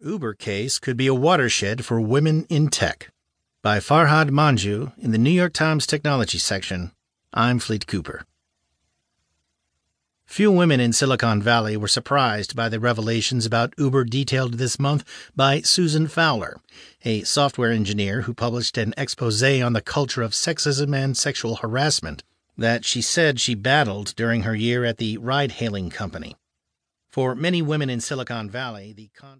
Uber case could be a watershed for women in tech. By Farhad Manjoo in the New York Times Technology section. I'm Fleet Cooper. Few women in Silicon Valley were surprised by the revelations about Uber detailed this month by Susan Fowler, a software engineer who published an expose on the culture of sexism and sexual harassment that she said she battled during her year at the ride hailing company. For many women in Silicon Valley, the con-